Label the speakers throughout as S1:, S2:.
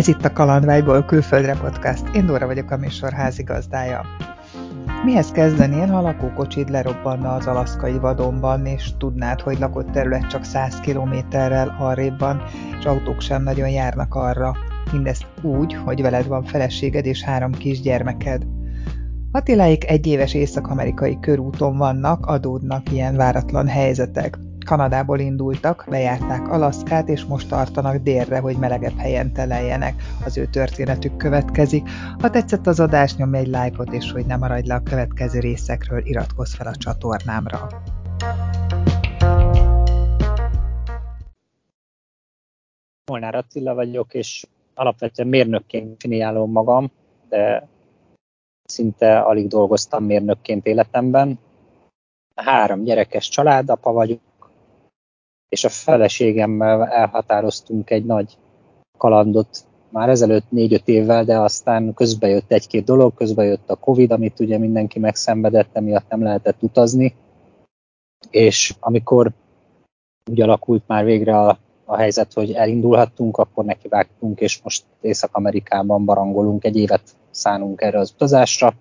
S1: Ez itt a Kalandvágyból külföldre podcast. Én Dóra vagyok a műsor házigazdája. Mihez kezdenél, ha a lakókocsid lerobbanna az alaszkai vadonban, és tudnád, hogy lakott terület csak 100 kilométerrel arrébb van, és autók sem nagyon járnak arra. Mindezt úgy, hogy veled van feleséged és három kisgyermeked. Attiláik egy éves észak-amerikai körúton vannak, adódnak ilyen váratlan helyzetek. Kanadából indultak, bejárták Alaszkát, és most tartanak délre, hogy melegebb helyen teleljenek. Az ő történetük következik. Ha tetszett az adás, nyomj egy lájkot, és hogy ne maradj le a következő részekről, iratkozz fel a csatornámra.
S2: Molnár Attila vagyok, és alapvetően mérnökként definiálom magam, de szinte alig dolgoztam mérnökként életemben. Három gyerekes családapa vagyok, és a feleségemmel elhatároztunk egy nagy kalandot már ezelőtt négy-öt évvel, de aztán közbe jött egy-két dolog, közbe jött a Covid, amit ugye mindenki megszenvedett, emiatt nem lehetett utazni, és amikor úgy alakult már végre a, a helyzet, hogy elindulhattunk, akkor nekivágtunk, és most Észak-Amerikában barangolunk, egy évet szánunk erre az utazásra,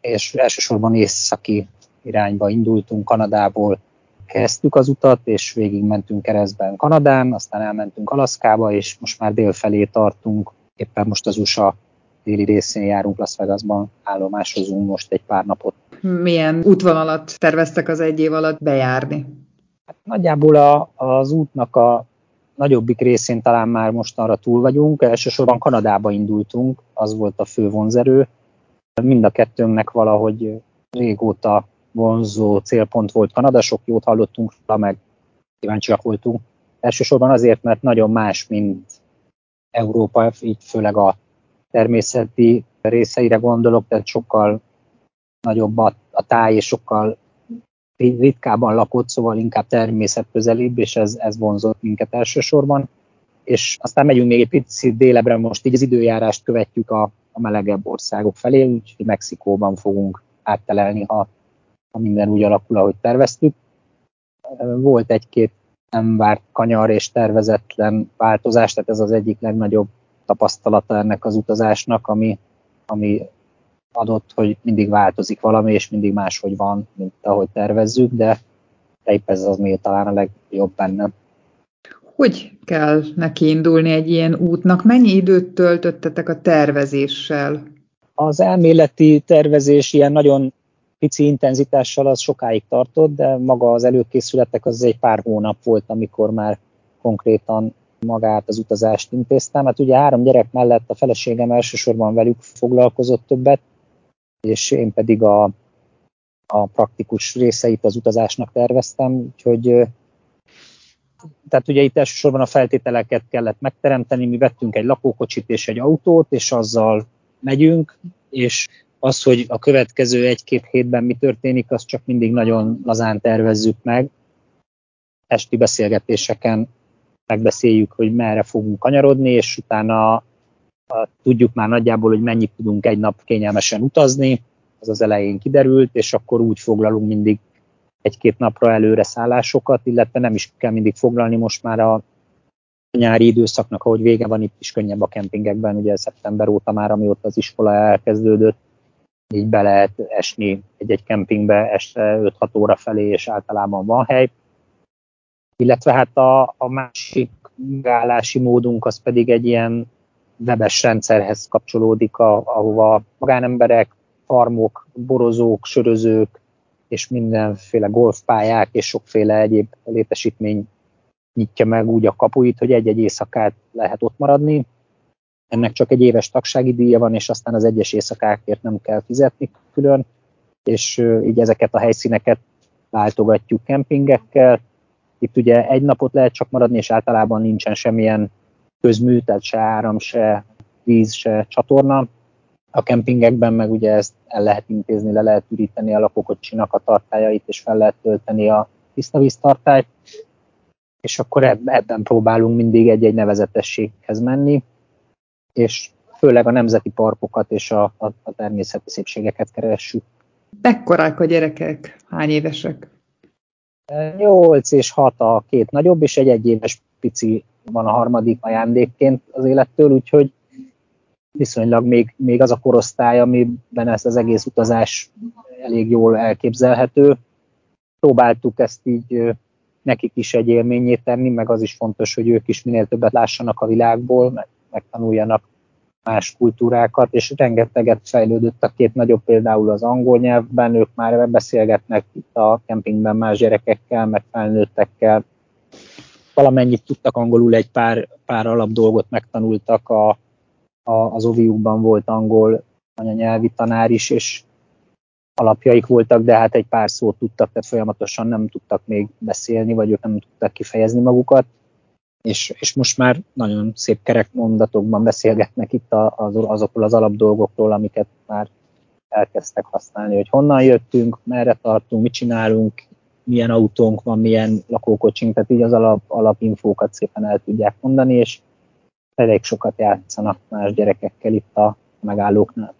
S2: és elsősorban északi irányba indultunk Kanadából, kezdtük az utat, és végig mentünk keresztben Kanadán, aztán elmentünk Alaszkába, és most már dél felé tartunk. Éppen most az USA déli részén járunk Las Vegasban, állomásozunk most egy pár napot.
S1: Milyen útvonalat terveztek az egy év alatt bejárni?
S2: Hát nagyjából a, az útnak a nagyobbik részén talán már mostanra túl vagyunk. Elsősorban Kanadába indultunk, az volt a fő vonzerő. Mind a kettőnknek valahogy régóta vonzó célpont volt Kanada, sok jót hallottunk meg kíváncsiak voltunk. Elsősorban azért, mert nagyon más, mint Európa, így főleg a természeti részeire gondolok, tehát sokkal nagyobb a, a táj, és sokkal ritkábban lakott, szóval inkább természetközelibb, és ez, ez vonzott minket elsősorban. És aztán megyünk még egy picit délebbre, most így az időjárást követjük a, a melegebb országok felé, úgyhogy Mexikóban fogunk áttelelni, ha ha minden úgy alakul, ahogy terveztük. Volt egy-két nem várt kanyar és tervezetlen változás, tehát ez az egyik legnagyobb tapasztalata ennek az utazásnak, ami, ami adott, hogy mindig változik valami, és mindig máshogy van, mint ahogy tervezzük, de épp ez az még talán a legjobb benne.
S1: Hogy kell neki indulni egy ilyen útnak? Mennyi időt töltöttetek a tervezéssel?
S2: Az elméleti tervezés ilyen nagyon pici intenzitással az sokáig tartott, de maga az előkészületek az egy pár hónap volt, amikor már konkrétan magát az utazást intéztem. Hát ugye három gyerek mellett a feleségem elsősorban velük foglalkozott többet, és én pedig a, a praktikus részeit az utazásnak terveztem, úgyhogy tehát ugye itt elsősorban a feltételeket kellett megteremteni, mi vettünk egy lakókocsit és egy autót, és azzal megyünk, és az, hogy a következő egy-két hétben mi történik, azt csak mindig nagyon lazán tervezzük meg. Esti beszélgetéseken megbeszéljük, hogy merre fogunk kanyarodni, és utána a, tudjuk már nagyjából, hogy mennyit tudunk egy nap kényelmesen utazni, az az elején kiderült, és akkor úgy foglalunk mindig egy-két napra előre szállásokat, illetve nem is kell mindig foglalni most már a nyári időszaknak, ahogy vége van, itt is könnyebb a kempingekben, ugye szeptember óta már, amióta az iskola elkezdődött, így be lehet esni egy-egy kempingbe este 5-6 óra felé, és általában van hely. Illetve hát a, a másik megállási módunk az pedig egy ilyen webes rendszerhez kapcsolódik, a, ahova magánemberek, farmok, borozók, sörözők, és mindenféle golfpályák és sokféle egyéb létesítmény nyitja meg úgy a kapuit, hogy egy-egy éjszakát lehet ott maradni, ennek csak egy éves tagsági díja van, és aztán az egyes éjszakákért nem kell fizetni külön, és így ezeket a helyszíneket váltogatjuk kempingekkel. Itt ugye egy napot lehet csak maradni, és általában nincsen semmilyen közmű, tehát se áram, se víz, se csatorna. A kempingekben meg ugye ezt el lehet intézni, le lehet üríteni a lakókocsinak a tartályait, és fel lehet tölteni a tiszta víztartályt, és akkor ebben próbálunk mindig egy-egy nevezetességhez menni és főleg a nemzeti parkokat és a, a, a természeti szépségeket keressük.
S1: Mekkorák a gyerekek? Hány évesek?
S2: 8 és 6 a két nagyobb, és egy egyéves pici van a harmadik ajándékként az élettől, úgyhogy viszonylag még, még az a korosztály, amiben ez az egész utazás elég jól elképzelhető. Próbáltuk ezt így nekik is egy élményét tenni, meg az is fontos, hogy ők is minél többet lássanak a világból, meg, megtanuljanak más kultúrákat, és rengeteget fejlődött a két nagyobb például az angol nyelvben, ők már beszélgetnek itt a kempingben más gyerekekkel, meg felnőttekkel. Valamennyit tudtak angolul, egy pár, pár alap dolgot megtanultak, a, a, az oviukban volt angol anyanyelvi tanár is, és alapjaik voltak, de hát egy pár szót tudtak, tehát folyamatosan nem tudtak még beszélni, vagy ők nem tudtak kifejezni magukat és, és most már nagyon szép kerek mondatokban beszélgetnek itt az, azokról az alapdolgokról, amiket már elkezdtek használni, hogy honnan jöttünk, merre tartunk, mit csinálunk, milyen autónk van, milyen lakókocsink, tehát így az alap, alapinfókat szépen el tudják mondani, és elég sokat játszanak más gyerekekkel itt a megállóknál.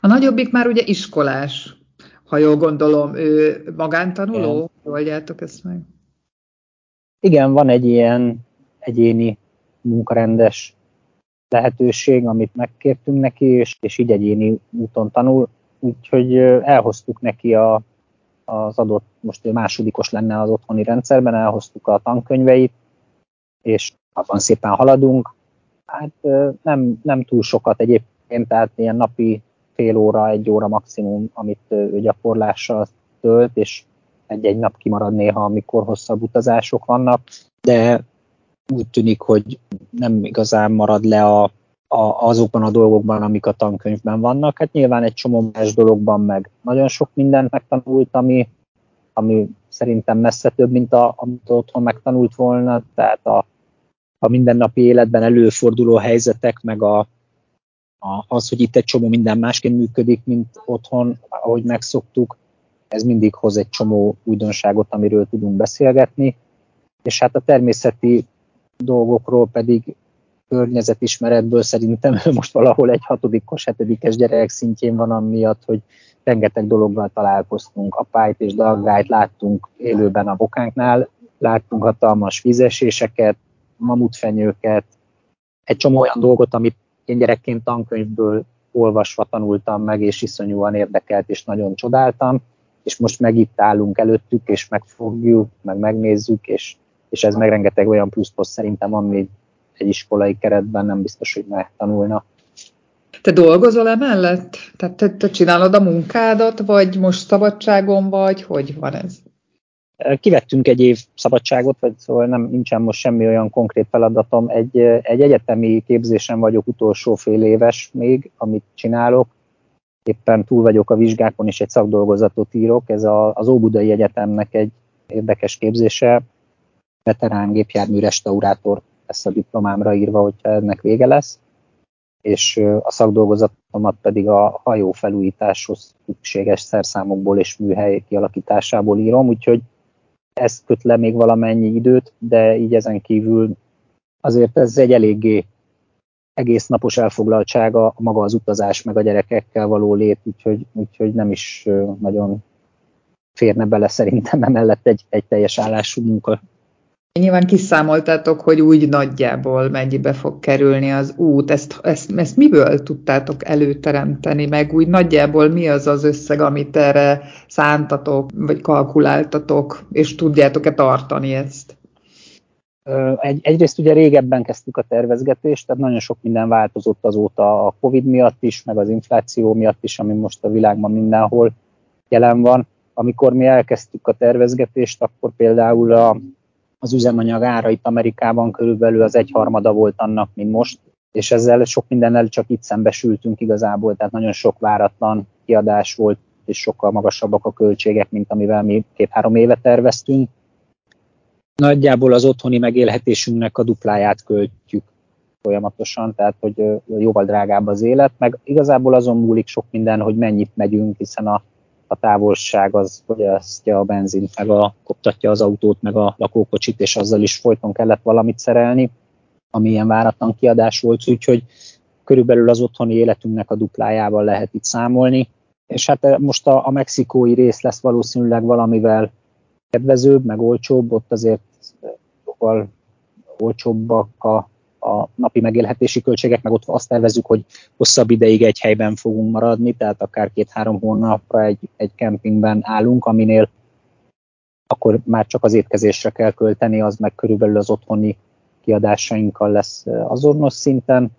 S1: A nagyobbik már ugye iskolás, ha jól gondolom, ő magántanuló? Oldjátok ezt meg?
S2: Igen, van egy ilyen egyéni munkarendes lehetőség, amit megkértünk neki, és, és így egyéni úton tanul, úgyhogy elhoztuk neki a, az adott, most ő másodikos lenne az otthoni rendszerben, elhoztuk a tankönyveit, és abban szépen haladunk. Hát nem, nem túl sokat egyébként, tehát ilyen napi fél óra, egy óra maximum, amit ő gyakorlással tölt, és egy-egy nap kimarad néha, amikor hosszabb utazások vannak, de úgy tűnik, hogy nem igazán marad le a, a, azokban a dolgokban, amik a tankönyvben vannak. Hát nyilván egy csomó más dologban meg nagyon sok mindent megtanult, ami, ami szerintem messze több, mint a, amit otthon megtanult volna, tehát a, a mindennapi életben előforduló helyzetek, meg a, a, az, hogy itt egy csomó minden másként működik, mint otthon, ahogy megszoktuk, ez mindig hoz egy csomó újdonságot, amiről tudunk beszélgetni, és hát a természeti dolgokról pedig környezetismeretből szerintem most valahol egy hatodikos, hetedikes gyerek szintjén van amiatt, hogy rengeteg dologgal találkoztunk, apályt és dalgályt láttunk élőben a bokánknál, láttunk hatalmas vízeséseket, mamutfenyőket, egy csomó olyan dolgot, amit én gyerekként tankönyvből olvasva tanultam meg, és iszonyúan érdekelt, és nagyon csodáltam és most meg itt állunk előttük, és megfogjuk, meg megnézzük, és, és ez meg rengeteg olyan pluszposz szerintem, ami egy iskolai keretben nem biztos, hogy megtanulna.
S1: Te dolgozol emellett? Tehát te, te csinálod a munkádat, vagy most szabadságon vagy? Hogy van ez?
S2: Kivettünk egy év szabadságot, vagy szóval nem, nincsen most semmi olyan konkrét feladatom. Egy, egy egyetemi képzésen vagyok utolsó fél éves még, amit csinálok, éppen túl vagyok a vizsgákon, és egy szakdolgozatot írok. Ez a, az Óbudai Egyetemnek egy érdekes képzése. Veterán gépjármű restaurátor lesz a diplomámra írva, hogyha ennek vége lesz. És a szakdolgozatomat pedig a hajó felújításhoz szükséges szerszámokból és műhely kialakításából írom, úgyhogy ez köt le még valamennyi időt, de így ezen kívül azért ez egy eléggé egész napos elfoglaltsága maga az utazás, meg a gyerekekkel való lét, úgyhogy, úgyhogy nem is nagyon férne bele szerintem emellett egy, egy teljes állású munka.
S1: Nyilván kiszámoltátok, hogy úgy nagyjából mennyibe fog kerülni az út. Ezt, ezt, ezt miből tudtátok előteremteni, meg úgy nagyjából mi az az összeg, amit erre szántatok, vagy kalkuláltatok, és tudjátok-e tartani ezt?
S2: Egy, egyrészt ugye régebben kezdtük a tervezgetést, tehát nagyon sok minden változott azóta a Covid miatt is, meg az infláció miatt is, ami most a világban mindenhol jelen van. Amikor mi elkezdtük a tervezgetést, akkor például a, az üzemanyag ára itt Amerikában körülbelül az egyharmada volt annak, mint most, és ezzel sok mindennel csak itt szembesültünk igazából, tehát nagyon sok váratlan kiadás volt, és sokkal magasabbak a költségek, mint amivel mi két-három éve terveztünk nagyjából az otthoni megélhetésünknek a dupláját költjük folyamatosan, tehát hogy jóval drágább az élet, meg igazából azon múlik sok minden, hogy mennyit megyünk, hiszen a, a távolság az fogyasztja a benzint, meg a, koptatja az autót, meg a lakókocsit, és azzal is folyton kellett valamit szerelni, ami ilyen váratlan kiadás volt, úgyhogy körülbelül az otthoni életünknek a duplájával lehet itt számolni. És hát most a, a mexikói rész lesz valószínűleg valamivel kedvezőbb, meg olcsóbb, ott azért sokkal olcsóbbak a, a, napi megélhetési költségek, meg ott azt tervezzük, hogy hosszabb ideig egy helyben fogunk maradni, tehát akár két-három hónapra egy, egy kempingben állunk, aminél akkor már csak az étkezésre kell költeni, az meg körülbelül az otthoni kiadásainkkal lesz azonos szinten.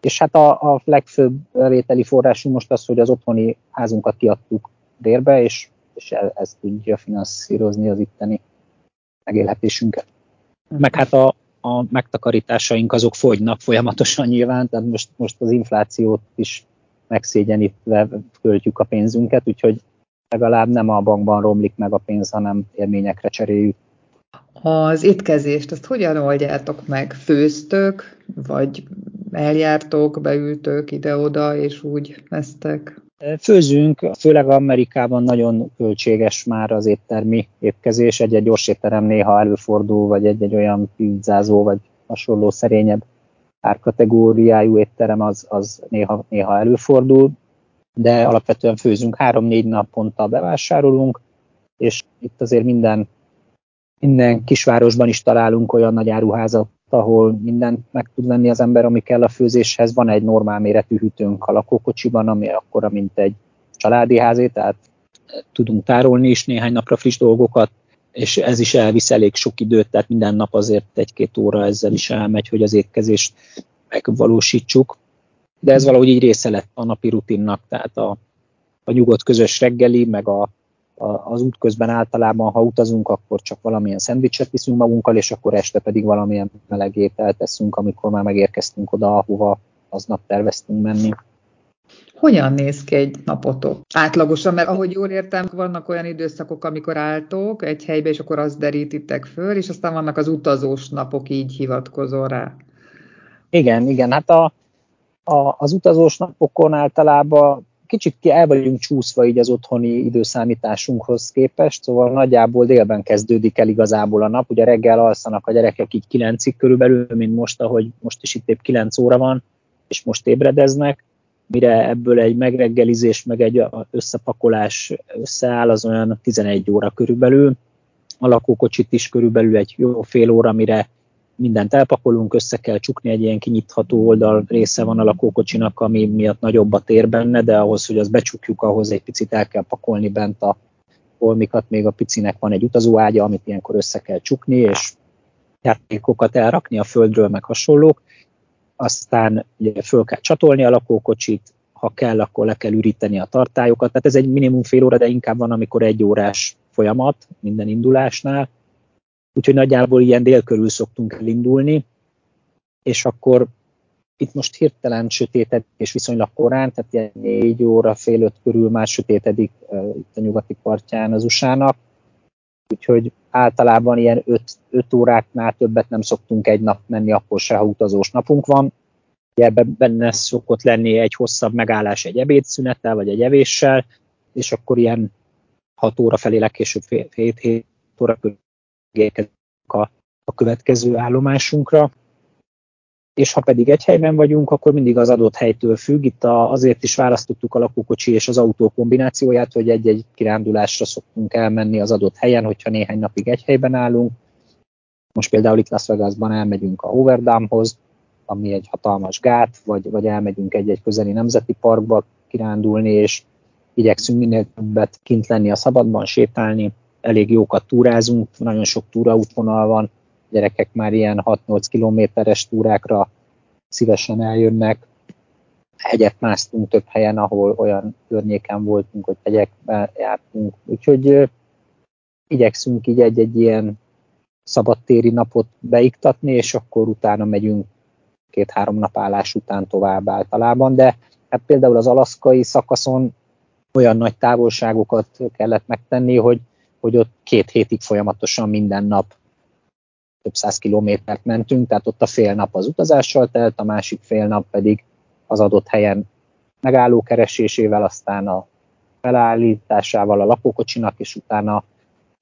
S2: És hát a, a legfőbb bevételi forrásunk most az, hogy az otthoni házunkat kiadtuk bérbe, és, és ez, ez tudja finanszírozni az itteni megélhetésünket. Meg hát a, a megtakarításaink azok fogynak folyamatosan nyilván, tehát most, most az inflációt is megszégyenítve költjük a pénzünket, úgyhogy legalább nem a bankban romlik meg a pénz, hanem élményekre cseréljük.
S1: Az étkezést, azt hogyan oldjátok meg? Főztök, vagy eljártok, beültök ide-oda, és úgy vesztek?
S2: Főzünk, főleg Amerikában nagyon költséges már az éttermi étkezés, egy-egy gyors étterem néha előfordul, vagy egy-egy olyan pizzázó, vagy hasonló szerényebb árkategóriájú étterem az, az néha, néha előfordul, de alapvetően főzünk, három-négy naponta bevásárolunk, és itt azért minden, minden kisvárosban is találunk olyan nagy áruházat, ahol mindent meg tud venni az ember, ami kell a főzéshez. Van egy normál méretű hűtőnk a lakókocsiban, ami akkora, mint egy családi házé, tehát tudunk tárolni is néhány napra friss dolgokat, és ez is elvisz elég sok időt, tehát minden nap azért egy-két óra ezzel is elmegy, hogy az étkezést megvalósítsuk. De ez valahogy így része lett a napi rutinnak, tehát a, a nyugodt közös reggeli, meg a az út közben általában, ha utazunk, akkor csak valamilyen szendvicset viszünk magunkkal, és akkor este pedig valamilyen meleg ételt teszünk, amikor már megérkeztünk oda, ahova aznap terveztünk menni.
S1: Hogyan néz ki egy napotok? Átlagosan, mert ahogy jól értem, vannak olyan időszakok, amikor álltok egy helybe, és akkor azt derítitek föl, és aztán vannak az utazós napok, így hivatkozol rá.
S2: Igen, igen, hát a, a, az utazós napokon általában kicsit ki el vagyunk csúszva így az otthoni időszámításunkhoz képest, szóval nagyjából délben kezdődik el igazából a nap, ugye reggel alszanak a gyerekek így kilencig körülbelül, mint most, ahogy most is itt épp kilenc óra van, és most ébredeznek, mire ebből egy megreggelizés, meg egy összepakolás összeáll, az olyan 11 óra körülbelül, a lakókocsit is körülbelül egy jó fél óra, mire mindent elpakolunk, össze kell csukni, egy ilyen kinyitható oldal része van a lakókocsinak, ami miatt nagyobb a tér benne, de ahhoz, hogy azt becsukjuk, ahhoz egy picit el kell pakolni bent a holmikat, még a picinek van egy utazóágya, amit ilyenkor össze kell csukni, és játékokat elrakni a földről, meg hasonlók. Aztán ugye föl kell csatolni a lakókocsit, ha kell, akkor le kell üríteni a tartályokat. Tehát ez egy minimum fél óra, de inkább van, amikor egy órás folyamat minden indulásnál úgyhogy nagyjából ilyen dél körül szoktunk elindulni, és akkor itt most hirtelen sötétedik, és viszonylag korán, tehát ilyen négy óra, fél öt körül már sötétedik uh, itt a nyugati partján az USA-nak, úgyhogy általában ilyen öt, öt óráknál többet nem szoktunk egy nap menni, akkor se, ha utazós napunk van. Ugye ebben benne szokott lenni egy hosszabb megállás egy ebédszünettel, vagy egy evéssel, és akkor ilyen 6 óra felé legkésőbb 7 óra körül érkezünk a, a következő állomásunkra, és ha pedig egy helyben vagyunk, akkor mindig az adott helytől függ. Itt a, azért is választottuk a lakókocsi és az autó kombinációját, hogy egy-egy kirándulásra szoktunk elmenni az adott helyen, hogyha néhány napig egy helyben állunk. Most például itt Las Vegasban elmegyünk a Overdammhoz, ami egy hatalmas gát, vagy, vagy elmegyünk egy-egy közeli nemzeti parkba kirándulni, és igyekszünk minél többet kint lenni a szabadban, sétálni, elég jókat túrázunk, nagyon sok túraútvonal van, gyerekek már ilyen 6-8 kilométeres túrákra szívesen eljönnek. Hegyet másztunk több helyen, ahol olyan környéken voltunk, hogy hegyekben jártunk. Úgyhogy igyekszünk így egy-egy ilyen szabadtéri napot beiktatni, és akkor utána megyünk két-három nap állás után tovább általában, de hát például az alaszkai szakaszon olyan nagy távolságokat kellett megtenni, hogy hogy ott két hétig folyamatosan minden nap több száz kilométert mentünk, tehát ott a fél nap az utazással telt, a másik fél nap pedig az adott helyen megálló keresésével, aztán a felállításával a lakókocsinak, és utána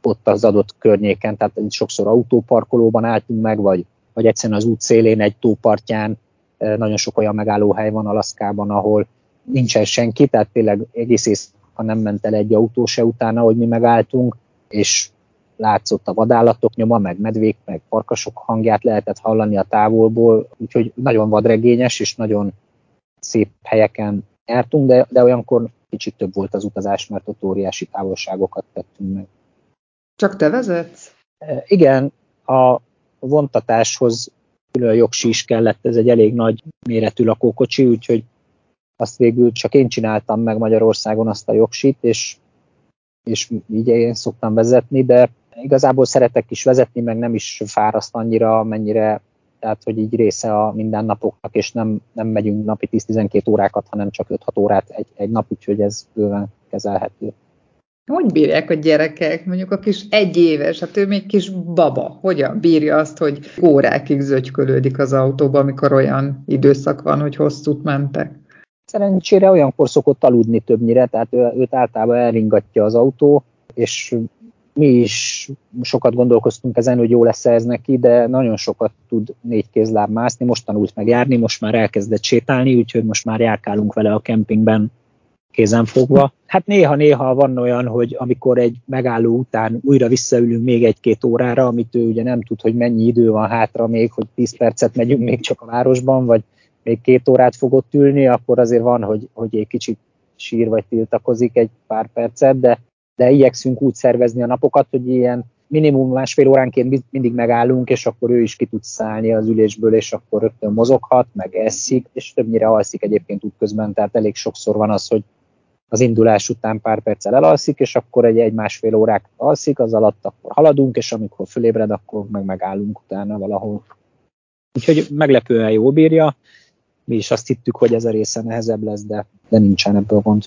S2: ott az adott környéken, tehát sokszor autóparkolóban álltunk meg, vagy, vagy egyszerűen az út szélén egy tópartján nagyon sok olyan megállóhely van Alaszkában, ahol nincsen senki, tehát tényleg egész éjszaka nem ment el egy autó se utána, hogy mi megálltunk, és látszott a vadállatok nyoma, meg medvék, meg farkasok hangját lehetett hallani a távolból, úgyhogy nagyon vadregényes és nagyon szép helyeken jártunk, de, de olyankor kicsit több volt az utazás, mert ott óriási távolságokat tettünk meg.
S1: Csak te vezetsz?
S2: E, igen, a vontatáshoz külön jogsi is kellett, ez egy elég nagy méretű lakókocsi, úgyhogy azt végül csak én csináltam meg Magyarországon azt a jogsit, és, és így én szoktam vezetni, de igazából szeretek is vezetni, meg nem is fáraszt annyira, mennyire, tehát hogy így része a mindennapoknak, és nem, nem megyünk napi 10-12 órákat, hanem csak 5-6 órát egy, egy nap, úgyhogy ez bőven kezelhető.
S1: Hogy bírják a gyerekek, mondjuk a kis egy éves, hát ő még kis baba, hogyan bírja azt, hogy órákig zögykölődik az autóba, amikor olyan időszak van, hogy hosszút mentek?
S2: Szerencsére olyankor szokott aludni többnyire, tehát ő, őt általában elringatja az autó, és mi is sokat gondolkoztunk ezen, hogy jó lesz ez neki, de nagyon sokat tud négy kézláb mászni, most tanult meg járni, most már elkezdett sétálni, úgyhogy most már járkálunk vele a kempingben kézen fogva. Hát néha-néha van olyan, hogy amikor egy megálló után újra visszaülünk még egy-két órára, amit ő ugye nem tud, hogy mennyi idő van hátra még, hogy 10 percet megyünk még csak a városban, vagy még két órát fogott ülni, akkor azért van, hogy, hogy egy kicsit sír vagy tiltakozik egy pár percet, de, de igyekszünk úgy szervezni a napokat, hogy ilyen minimum másfél óránként mindig megállunk, és akkor ő is ki tud szállni az ülésből, és akkor rögtön mozoghat, meg eszik, és többnyire alszik egyébként útközben, tehát elég sokszor van az, hogy az indulás után pár perccel elalszik, és akkor egy, egy másfél órák alszik, az alatt akkor haladunk, és amikor fölébred, akkor meg megállunk utána valahol. Úgyhogy meglepően jó bírja. Mi is azt hittük, hogy ez a része nehezebb lesz, de, de nincsen ebből gond.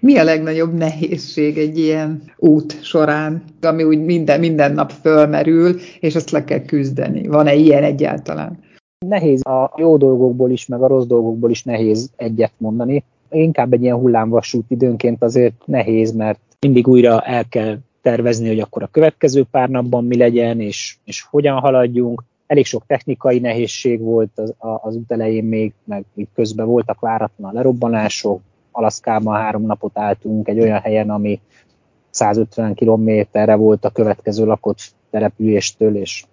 S1: Mi a legnagyobb nehézség egy ilyen út során, ami úgy minden, minden nap fölmerül, és azt le kell küzdeni? Van-e ilyen egyáltalán?
S2: Nehéz a jó dolgokból is, meg a rossz dolgokból is nehéz egyet mondani inkább egy ilyen hullámvasút időnként azért nehéz, mert mindig újra el kell tervezni, hogy akkor a következő pár napban mi legyen, és, és hogyan haladjunk. Elég sok technikai nehézség volt az, az út elején még, meg itt közben voltak váratlan lerobbanások. Alaszkában három napot álltunk egy olyan helyen, ami 150 kilométerre volt a következő lakott településtől, és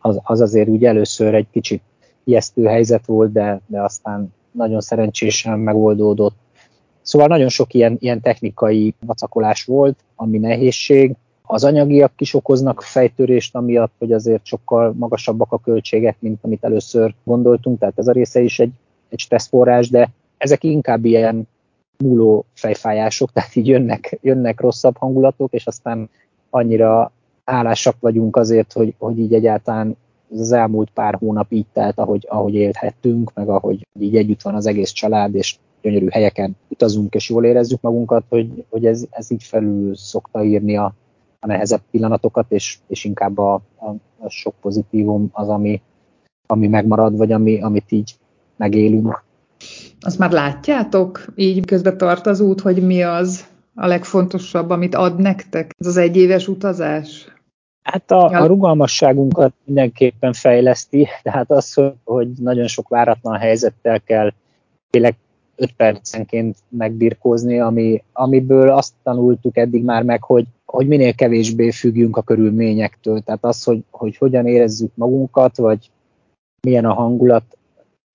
S2: az, az azért úgy először egy kicsit ijesztő helyzet volt, de, de aztán nagyon szerencsésen megoldódott. Szóval nagyon sok ilyen, ilyen technikai vacakolás volt, ami nehézség. Az anyagiak is okoznak fejtörést, amiatt, hogy azért sokkal magasabbak a költségek, mint amit először gondoltunk, tehát ez a része is egy, egy stresszforrás, de ezek inkább ilyen múló fejfájások, tehát így jönnek, jönnek rosszabb hangulatok, és aztán annyira hálásak vagyunk azért, hogy, hogy így egyáltalán az elmúlt pár hónap így telt, ahogy, ahogy élhettünk, meg ahogy így együtt van az egész család, és gyönyörű helyeken utazunk, és jól érezzük magunkat, hogy, hogy ez, ez így felül szokta írni a, a nehezebb pillanatokat, és, és inkább a, a, a sok pozitívum az, ami, ami megmarad, vagy ami, amit így megélünk.
S1: Azt már látjátok, így közben tart az út, hogy mi az a legfontosabb, amit ad nektek? Ez az egyéves utazás?
S2: Hát a, a rugalmasságunkat mindenképpen fejleszti, tehát az, hogy nagyon sok váratlan helyzettel kell tényleg 5 percenként megbirkózni, ami, amiből azt tanultuk eddig már meg, hogy, hogy minél kevésbé függjünk a körülményektől. Tehát az, hogy, hogy hogyan érezzük magunkat, vagy milyen a hangulat,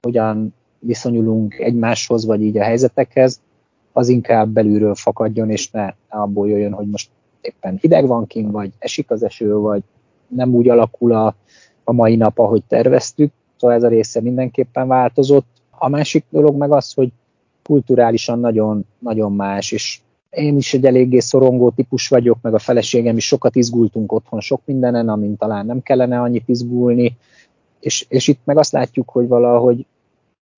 S2: hogyan viszonyulunk egymáshoz, vagy így a helyzetekhez, az inkább belülről fakadjon, és ne abból jöjjön, hogy most éppen hideg van kint, vagy esik az eső, vagy nem úgy alakul a, a mai nap, ahogy terveztük. Szóval ez a része mindenképpen változott. A másik dolog meg az, hogy kulturálisan nagyon, nagyon más, és én is egy eléggé szorongó típus vagyok, meg a feleségem is sokat izgultunk otthon sok mindenen, amin talán nem kellene annyit izgulni, és, és itt meg azt látjuk, hogy valahogy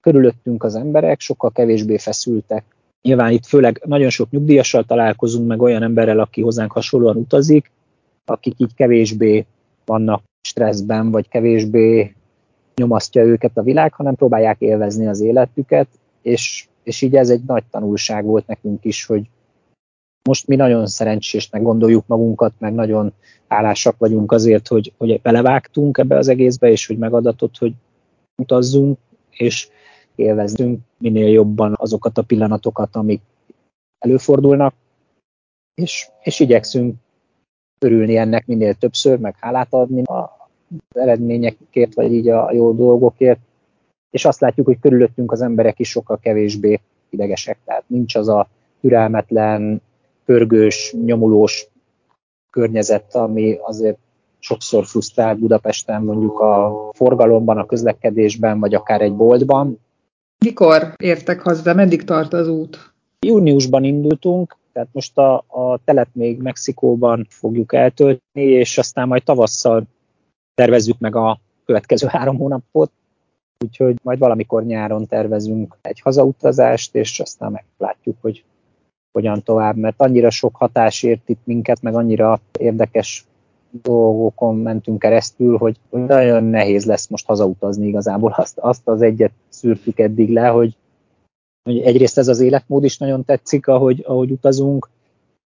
S2: körülöttünk az emberek sokkal kevésbé feszültek, Nyilván itt főleg nagyon sok nyugdíjassal találkozunk, meg olyan emberrel, aki hozzánk hasonlóan utazik, akik így kevésbé vannak stresszben, vagy kevésbé nyomasztja őket a világ, hanem próbálják élvezni az életüket, és, és így ez egy nagy tanulság volt nekünk is, hogy most mi nagyon szerencsésnek gondoljuk magunkat, meg nagyon hálásak vagyunk azért, hogy, hogy belevágtunk ebbe az egészbe, és hogy megadatott, hogy utazzunk, és élvezzünk minél jobban azokat a pillanatokat, amik előfordulnak, és, és igyekszünk örülni ennek minél többször, meg hálát adni az eredményekért, vagy így a jó dolgokért, és azt látjuk, hogy körülöttünk az emberek is sokkal kevésbé idegesek, tehát nincs az a türelmetlen, pörgős, nyomulós környezet, ami azért sokszor frusztrál Budapesten, mondjuk a forgalomban, a közlekedésben, vagy akár egy boltban.
S1: Mikor értek haza, meddig tart az út?
S2: Júniusban indultunk, tehát most a, a telet még Mexikóban fogjuk eltölteni, és aztán majd tavasszal tervezzük meg a következő három hónapot, úgyhogy majd valamikor nyáron tervezünk egy hazautazást, és aztán meglátjuk, hogy hogyan tovább, mert annyira sok hatás ért itt minket, meg annyira érdekes dolgokon mentünk keresztül, hogy nagyon nehéz lesz most hazautazni igazából. Azt, azt az egyet szűrtük eddig le, hogy, hogy egyrészt ez az életmód is nagyon tetszik, ahogy, ahogy utazunk.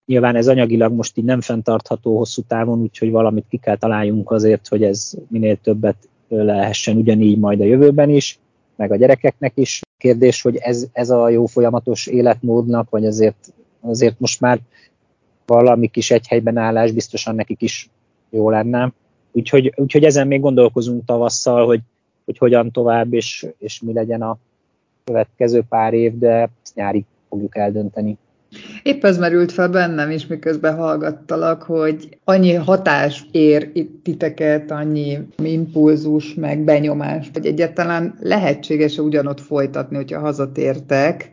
S2: Nyilván ez anyagilag most így nem fenntartható hosszú távon, úgyhogy valamit ki kell találjunk azért, hogy ez minél többet lehessen ugyanígy majd a jövőben is, meg a gyerekeknek is. Kérdés, hogy ez, ez a jó folyamatos életmódnak, vagy azért, azért most már valami kis egy helyben állás biztosan nekik is jó lenne. Úgyhogy, úgyhogy ezen még gondolkozunk tavasszal, hogy, hogy hogyan tovább, és, és mi legyen a következő pár év, de ezt nyárig fogjuk eldönteni.
S1: Épp ez merült fel bennem is, miközben hallgattalak, hogy annyi hatás ér itt titeket, annyi impulzus, meg benyomás, hogy egyáltalán lehetséges-e ugyanott folytatni, hogyha hazatértek,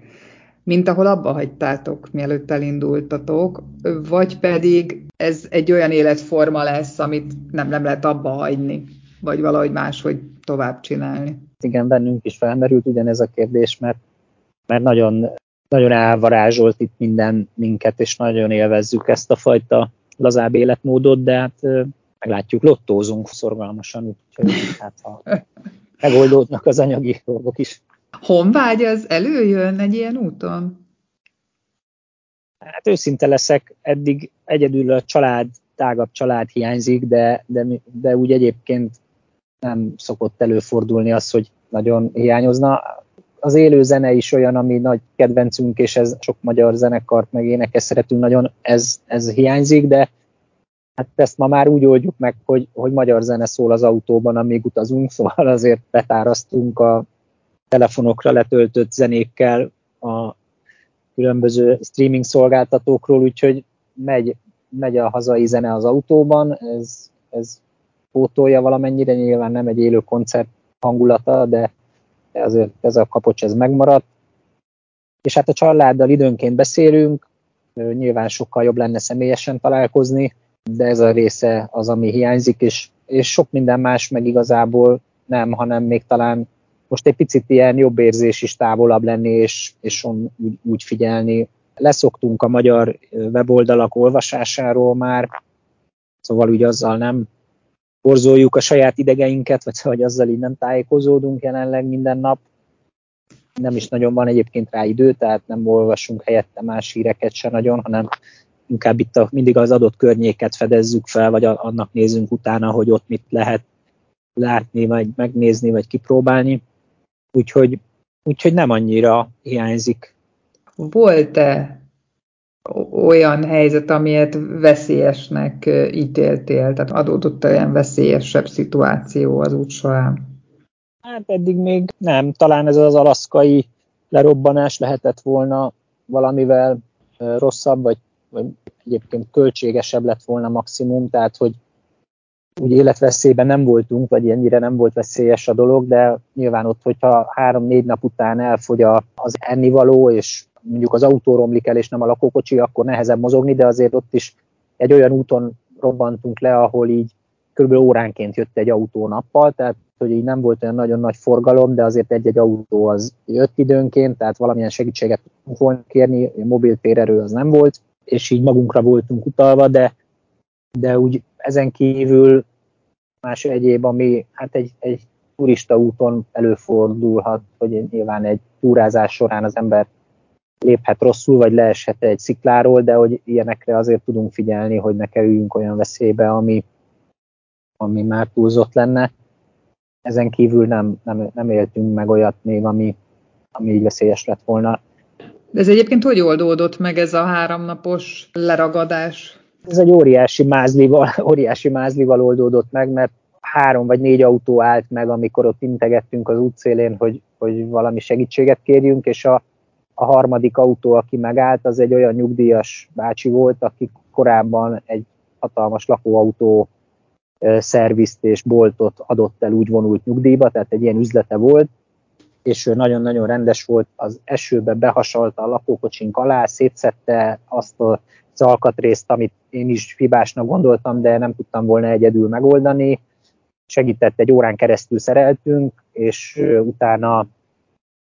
S1: mint ahol abba hagytátok, mielőtt elindultatok, vagy pedig ez egy olyan életforma lesz, amit nem, nem lehet abba hagyni, vagy valahogy máshogy tovább csinálni.
S2: Igen, bennünk is felmerült ugyanez a kérdés, mert, mert nagyon, nagyon elvarázsolt itt minden minket, és nagyon élvezzük ezt a fajta lazább életmódot, de hát meglátjuk, lottózunk szorgalmasan, úgyhogy hát ha megoldódnak az anyagi dolgok is.
S1: Honvágy az előjön egy ilyen úton?
S2: Hát őszinte leszek, eddig egyedül a család, tágabb család hiányzik, de, de, de úgy egyébként nem szokott előfordulni az, hogy nagyon hiányozna. Az élő zene is olyan, ami nagy kedvencünk, és ez sok magyar zenekart, meg énekes szeretünk nagyon, ez, ez hiányzik, de hát ezt ma már úgy oldjuk meg, hogy, hogy magyar zene szól az autóban, amíg utazunk, szóval azért betárasztunk a telefonokra letöltött zenékkel a különböző streaming szolgáltatókról, úgyhogy megy, megy a hazai zene az autóban, ez, ez pótolja valamennyire, nyilván nem egy élő koncert hangulata, de, de azért ez a kapocs ez megmaradt. És hát a családdal időnként beszélünk, nyilván sokkal jobb lenne személyesen találkozni, de ez a része az, ami hiányzik, és, és sok minden más meg igazából nem, hanem még talán most egy picit ilyen jobb érzés is távolabb lenni, és, és on, úgy, úgy figyelni. Leszoktunk a magyar weboldalak olvasásáról már, szóval úgy azzal nem borzoljuk a saját idegeinket, vagy hogy azzal így nem tájékozódunk jelenleg minden nap. Nem is nagyon van egyébként rá idő, tehát nem olvasunk helyette más híreket se nagyon, hanem inkább itt a, mindig az adott környéket fedezzük fel, vagy a, annak nézünk utána, hogy ott mit lehet látni, vagy megnézni, vagy kipróbálni úgyhogy, úgyhogy nem annyira hiányzik.
S1: Volt-e olyan helyzet, amilyet veszélyesnek ítéltél, tehát adódott olyan veszélyesebb szituáció az út során?
S2: Hát eddig még nem, talán ez az alaszkai lerobbanás lehetett volna valamivel rosszabb, vagy, vagy egyébként költségesebb lett volna maximum, tehát hogy úgy életveszélyben nem voltunk, vagy ennyire nem volt veszélyes a dolog, de nyilván ott, hogyha három-négy nap után elfogy az ennivaló, és mondjuk az autó romlik el, és nem a lakókocsi, akkor nehezebb mozogni, de azért ott is egy olyan úton robbantunk le, ahol így kb. óránként jött egy autó nappal, tehát hogy így nem volt olyan nagyon nagy forgalom, de azért egy-egy autó az jött időnként, tehát valamilyen segítséget tudtunk volna kérni, mobil térerő az nem volt, és így magunkra voltunk utalva, de, de úgy ezen kívül más egyéb, ami hát egy, egy turista úton előfordulhat, hogy nyilván egy túrázás során az ember léphet rosszul, vagy leeshet egy szikláról, de hogy ilyenekre azért tudunk figyelni, hogy ne kerüljünk olyan veszélybe, ami, ami már túlzott lenne. Ezen kívül nem, nem, nem éltünk meg olyat még, ami, ami így veszélyes lett volna.
S1: De ez egyébként hogy oldódott meg ez a háromnapos leragadás?
S2: Ez egy óriási mázlival, óriási mázlival oldódott meg, mert három vagy négy autó állt meg, amikor ott integettünk az útszélén, hogy, hogy valami segítséget kérjünk, és a, a harmadik autó, aki megállt, az egy olyan nyugdíjas bácsi volt, aki korábban egy hatalmas lakóautó szervizt és boltot adott el, úgy vonult nyugdíjba, tehát egy ilyen üzlete volt, és ő nagyon-nagyon rendes volt, az esőbe behasalta a lakókocsink alá, szétszette azt az alkatrészt, amit én is hibásnak gondoltam, de nem tudtam volna egyedül megoldani. Segített, egy órán keresztül szereltünk, és utána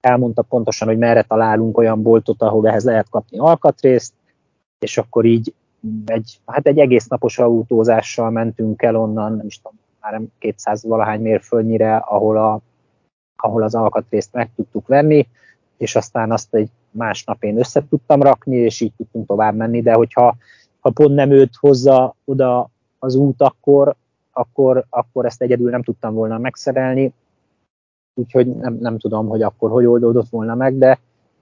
S2: elmondta pontosan, hogy merre találunk olyan boltot, ahol ehhez lehet kapni alkatrészt, és akkor így egy, hát egy egész napos autózással mentünk el onnan, nem is tudom, már 200 valahány mérföldnyire, ahol, a, ahol az alkatrészt meg tudtuk venni, és aztán azt egy másnap én össze tudtam rakni, és így tudtunk tovább menni, de hogyha ha pont nem őt hozza oda az út, akkor, akkor, akkor ezt egyedül nem tudtam volna megszerelni, úgyhogy nem, nem tudom, hogy akkor hogy oldódott volna meg, de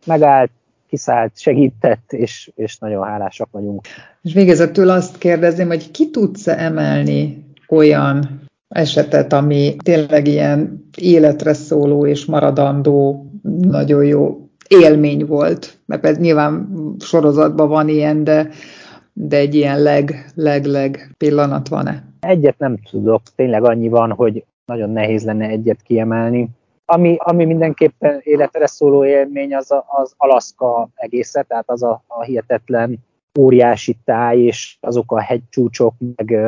S2: megállt, kiszállt, segített, és, és nagyon hálásak vagyunk.
S1: És végezetül azt kérdezném, hogy ki tudsz emelni olyan esetet, ami tényleg ilyen életre szóló és maradandó, nagyon jó élmény volt, mert ez nyilván sorozatban van ilyen, de, de egy ilyen leg, leg, leg pillanat van-e?
S2: Egyet nem tudok, tényleg annyi van, hogy nagyon nehéz lenne egyet kiemelni. Ami, ami mindenképpen életre szóló élmény, az a, az Alaszka egésze, tehát az a, a hihetetlen óriási táj, és azok a hegycsúcsok, meg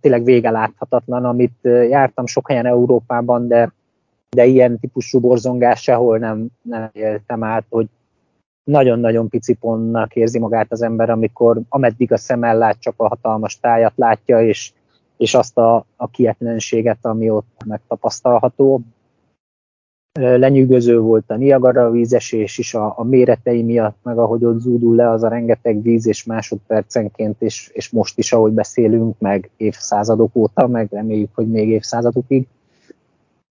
S2: tényleg vége láthatatlan, amit jártam sok helyen Európában, de, de ilyen típusú borzongás sehol nem, nem éltem át, hogy nagyon-nagyon pici pontnak érzi magát az ember, amikor ameddig a szemmel lát, csak a hatalmas tájat látja, és, és azt a, a kietlenséget, ami ott megtapasztalható lenyűgöző volt a Niagara vízesés is a, a méretei miatt, meg ahogy ott zúdul le az a rengeteg víz, és másodpercenként, és, és most is, ahogy beszélünk, meg évszázadok óta, meg reméljük, hogy még évszázadokig.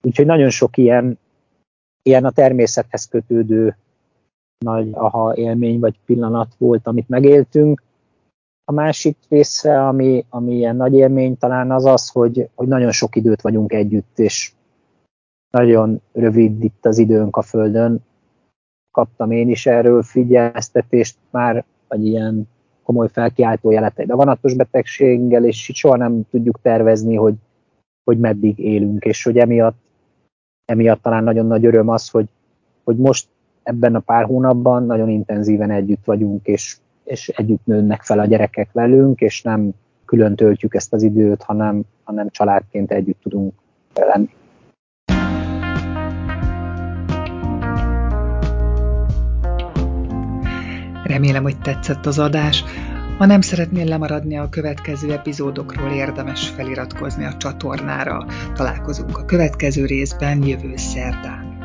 S2: Úgyhogy nagyon sok ilyen, ilyen a természethez kötődő nagy aha élmény vagy pillanat volt, amit megéltünk. A másik része, ami, ami ilyen nagy élmény talán az az, hogy, hogy nagyon sok időt vagyunk együtt, és nagyon rövid itt az időnk a Földön. Kaptam én is erről figyelmeztetést már, vagy ilyen komoly felkiáltó jelet egy daganatos betegséggel, és soha nem tudjuk tervezni, hogy, hogy meddig élünk, és hogy emiatt, emiatt talán nagyon nagy öröm az, hogy, hogy most ebben a pár hónapban nagyon intenzíven együtt vagyunk, és, és együtt nőnek fel a gyerekek velünk, és nem külön töltjük ezt az időt, hanem, hanem családként együtt tudunk lenni.
S1: Remélem, hogy tetszett az adás. Ha nem szeretnél lemaradni a következő epizódokról, érdemes feliratkozni a csatornára. Találkozunk a következő részben jövő szerdán.